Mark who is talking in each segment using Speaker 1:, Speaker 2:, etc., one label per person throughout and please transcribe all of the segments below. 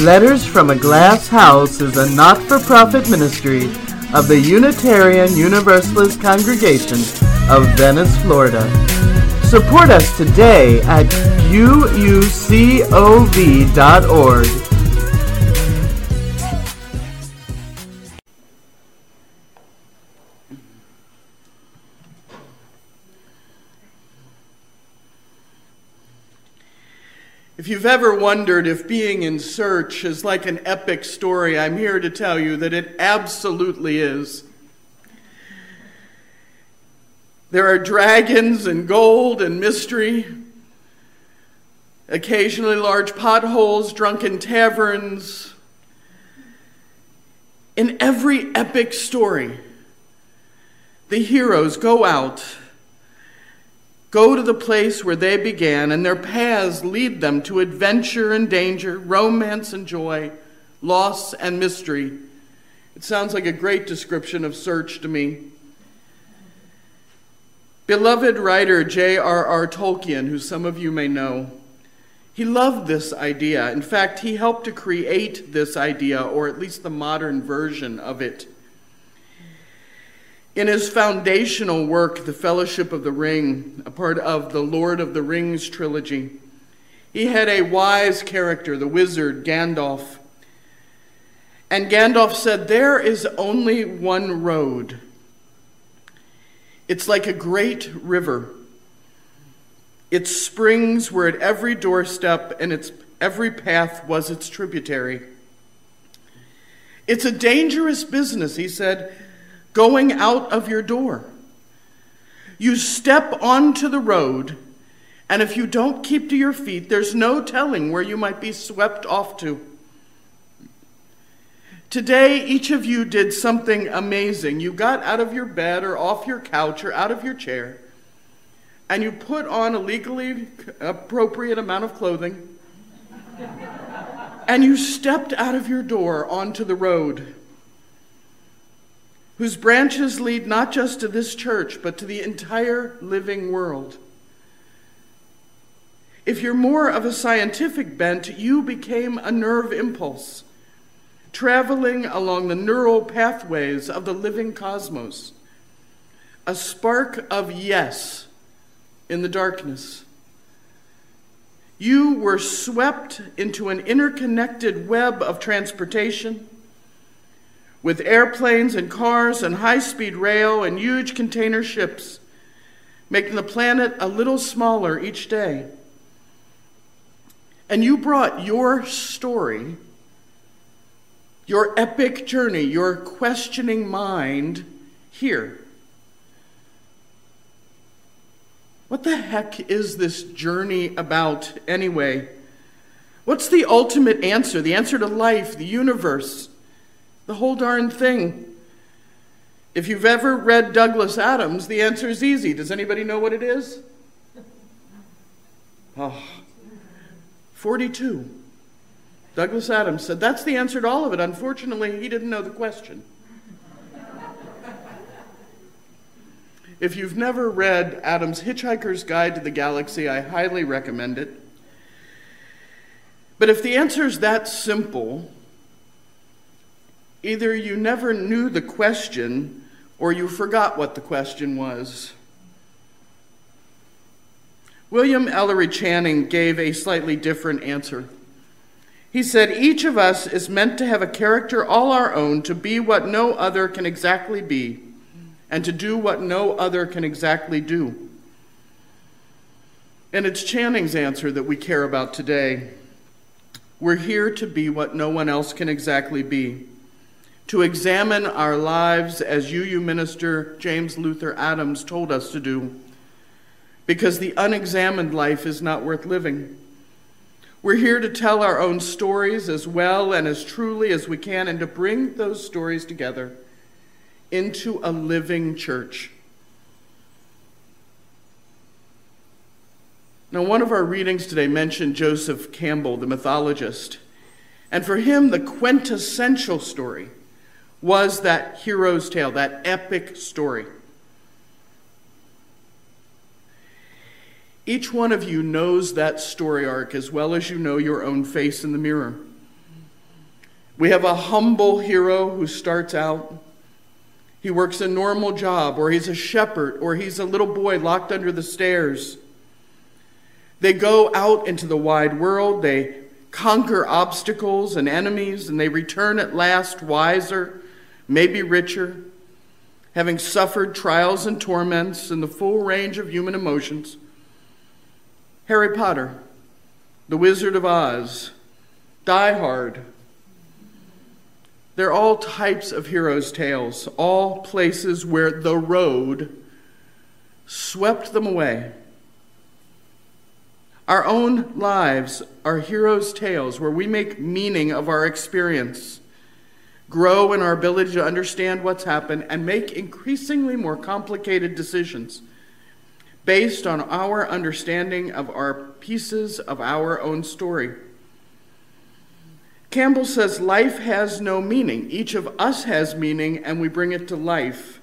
Speaker 1: Letters from a Glass House is a not for profit ministry of the Unitarian Universalist Congregation of Venice, Florida. Support us today at uucov.org. If you've ever wondered if being in search is like an epic story, I'm here to tell you that it absolutely is. There are dragons and gold and mystery, occasionally large potholes, drunken taverns. In every epic story, the heroes go out go to the place where they began, and their paths lead them to adventure and danger, romance and joy, loss and mystery. It sounds like a great description of search to me. Beloved writer J.R.R. Tolkien, who some of you may know, he loved this idea. In fact, he helped to create this idea, or at least the modern version of it. In his foundational work, The Fellowship of the Ring, a part of the Lord of the Rings trilogy, he had a wise character, the wizard Gandalf. And Gandalf said, There is only one road. It's like a great river. Its springs were at every doorstep, and its every path was its tributary. It's a dangerous business, he said going out of your door. You step onto the road, and if you don't keep to your feet, there's no telling where you might be swept off to. Today, each of you did something amazing. You got out of your bed or off your couch or out of your chair, and you put on a legally appropriate amount of clothing, and you stepped out of your door onto the road whose branches lead not just to this church, but to the entire living world. If you're more of a scientific bent, you became a nerve impulse, traveling along the neural pathways of the living cosmos, a spark of yes in the darkness. You were swept into an interconnected web of transportation with airplanes and cars and high speed rail and huge container ships, making the planet a little smaller each day. And you brought your story, your epic journey, your questioning mind here. What the heck is this journey about anyway? What's the ultimate answer? The answer to life, the universe? The whole darn thing. If you've ever read Douglas Adams, the answer is easy. Does anybody know what it is? Oh, 42. Douglas Adams said that's the answer to all of it. Unfortunately, he didn't know the question. if you've never read Adams' Hitchhiker's Guide to the Galaxy, I highly recommend it. But if the answer is that simple, Either you never knew the question or you forgot what the question was. William Ellery Channing gave a slightly different answer. He said, Each of us is meant to have a character all our own, to be what no other can exactly be, and to do what no other can exactly do. And it's Channing's answer that we care about today. We're here to be what no one else can exactly be to examine our lives as UU minister James Luther Adams told us to do, because the unexamined life is not worth living. We're here to tell our own stories as well and as truly as we can, and to bring those stories together into a living church. Now, one of our readings today mentioned Joseph Campbell, the mythologist. And for him, the quintessential story was that hero's tale, that epic story. Each one of you knows that story arc as well as you know your own face in the mirror. We have a humble hero who starts out. He works a normal job, or he's a shepherd, or he's a little boy locked under the stairs. They go out into the wide world, they conquer obstacles and enemies, and they return at last wiser, maybe richer, having suffered trials and torments in the full range of human emotions. Harry Potter, The Wizard of Oz, Die Hard. They're all types of heroes' tales, all places where the road swept them away. Our own lives are heroes' tales where we make meaning of our experience, grow in our ability to understand what's happened, and make increasingly more complicated decisions based on our understanding of our pieces of our own story. Campbell says life has no meaning. Each of us has meaning, and we bring it to life.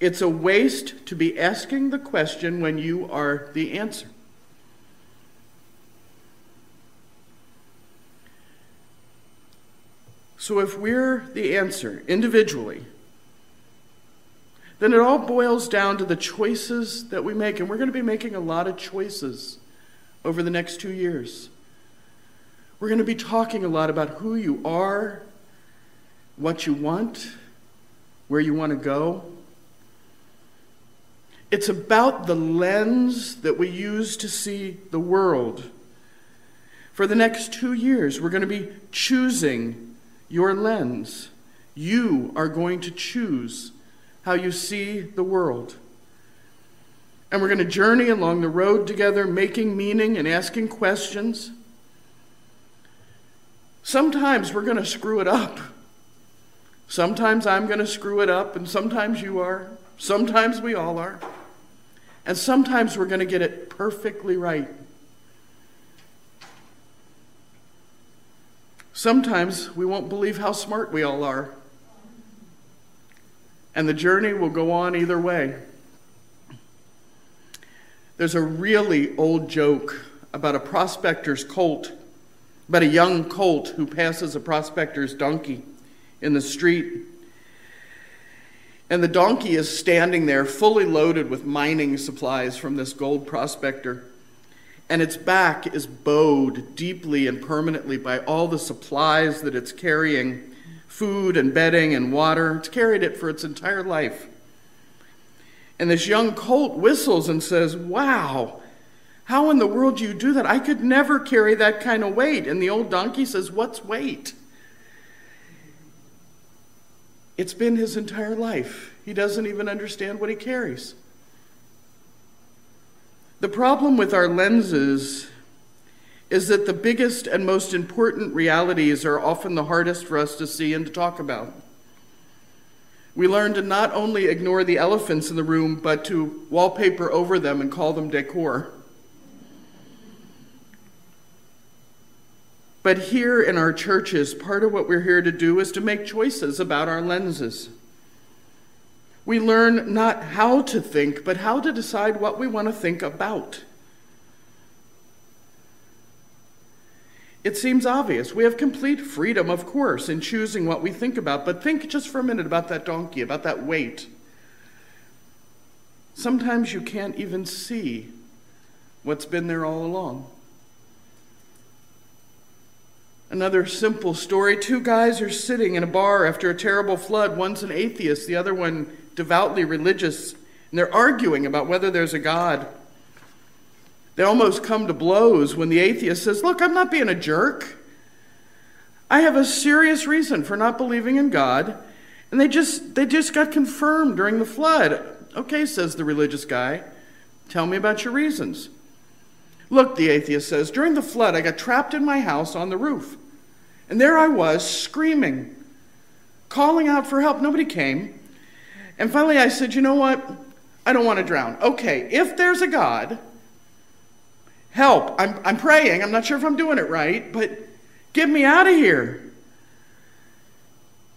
Speaker 1: It's a waste to be asking the question when you are the answer. So, if we're the answer individually, then it all boils down to the choices that we make. And we're going to be making a lot of choices over the next two years. We're going to be talking a lot about who you are, what you want, where you want to go. It's about the lens that we use to see the world. For the next two years, we're going to be choosing your lens. You are going to choose how you see the world. And we're going to journey along the road together, making meaning and asking questions. Sometimes we're going to screw it up. Sometimes I'm going to screw it up, and sometimes you are. Sometimes we all are. And sometimes we're going to get it perfectly right. Sometimes we won't believe how smart we all are and the journey will go on either way. There's a really old joke about a prospector's colt, about a young colt who passes a prospector's donkey in the street. And the donkey is standing there fully loaded with mining supplies from this gold prospector. And its back is bowed deeply and permanently by all the supplies that it's carrying food and bedding and water. It's carried it for its entire life. And this young colt whistles and says, Wow, how in the world do you do that? I could never carry that kind of weight. And the old donkey says, What's weight? It's been his entire life. He doesn't even understand what he carries. The problem with our lenses is that the biggest and most important realities are often the hardest for us to see and to talk about. We learn to not only ignore the elephants in the room, but to wallpaper over them and call them decor. But here in our churches, part of what we're here to do is to make choices about our lenses. We learn not how to think, but how to decide what we want to think about. It seems obvious. We have complete freedom, of course, in choosing what we think about, but think just for a minute about that donkey, about that weight. Sometimes you can't even see what's been there all along. Another simple story two guys are sitting in a bar after a terrible flood. One's an atheist, the other one devoutly religious, and they're arguing about whether there's a God. They almost come to blows when the atheist says, Look, I'm not being a jerk. I have a serious reason for not believing in God. And they just, they just got confirmed during the flood. Okay, says the religious guy. Tell me about your reasons. Look, the atheist says, during the flood, I got trapped in my house on the roof. And there I was, screaming, calling out for help. Nobody came. And finally I said, You know what? I don't want to drown. Okay, if there's a God, Help. I'm, I'm praying. I'm not sure if I'm doing it right, but get me out of here.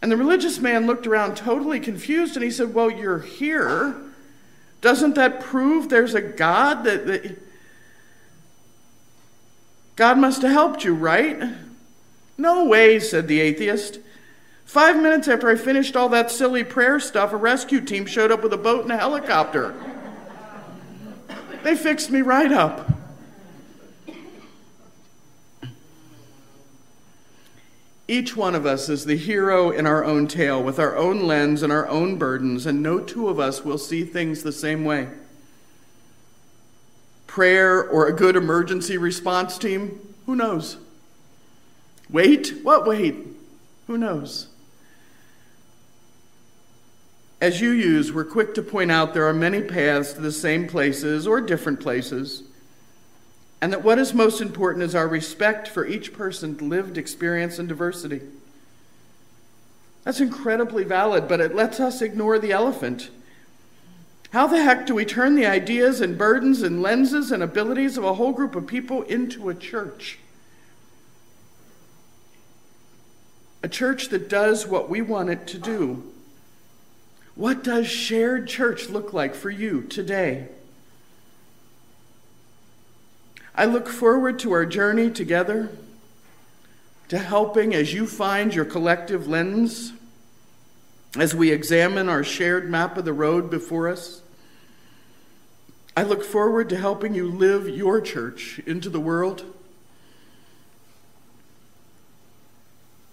Speaker 1: And the religious man looked around totally confused and he said, Well, you're here. Doesn't that prove there's a God that, that God must have helped you, right? No way, said the atheist. Five minutes after I finished all that silly prayer stuff, a rescue team showed up with a boat and a helicopter. They fixed me right up. Each one of us is the hero in our own tale, with our own lens and our own burdens, and no two of us will see things the same way. Prayer or a good emergency response team, who knows? Wait? What wait? Who knows? As UUs, we're quick to point out there are many paths to the same places or different places, and that what is most important is our respect for each person's lived experience and diversity. That's incredibly valid, but it lets us ignore the elephant. How the heck do we turn the ideas and burdens and lenses and abilities of a whole group of people into a church? A church that does what we want it to do. What does shared church look like for you today? I look forward to our journey together, to helping as you find your collective lens, as we examine our shared map of the road before us. I look forward to helping you live your church into the world.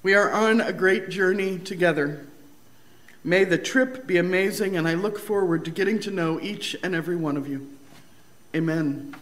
Speaker 1: We are on a great journey together. May the trip be amazing, and I look forward to getting to know each and every one of you. Amen.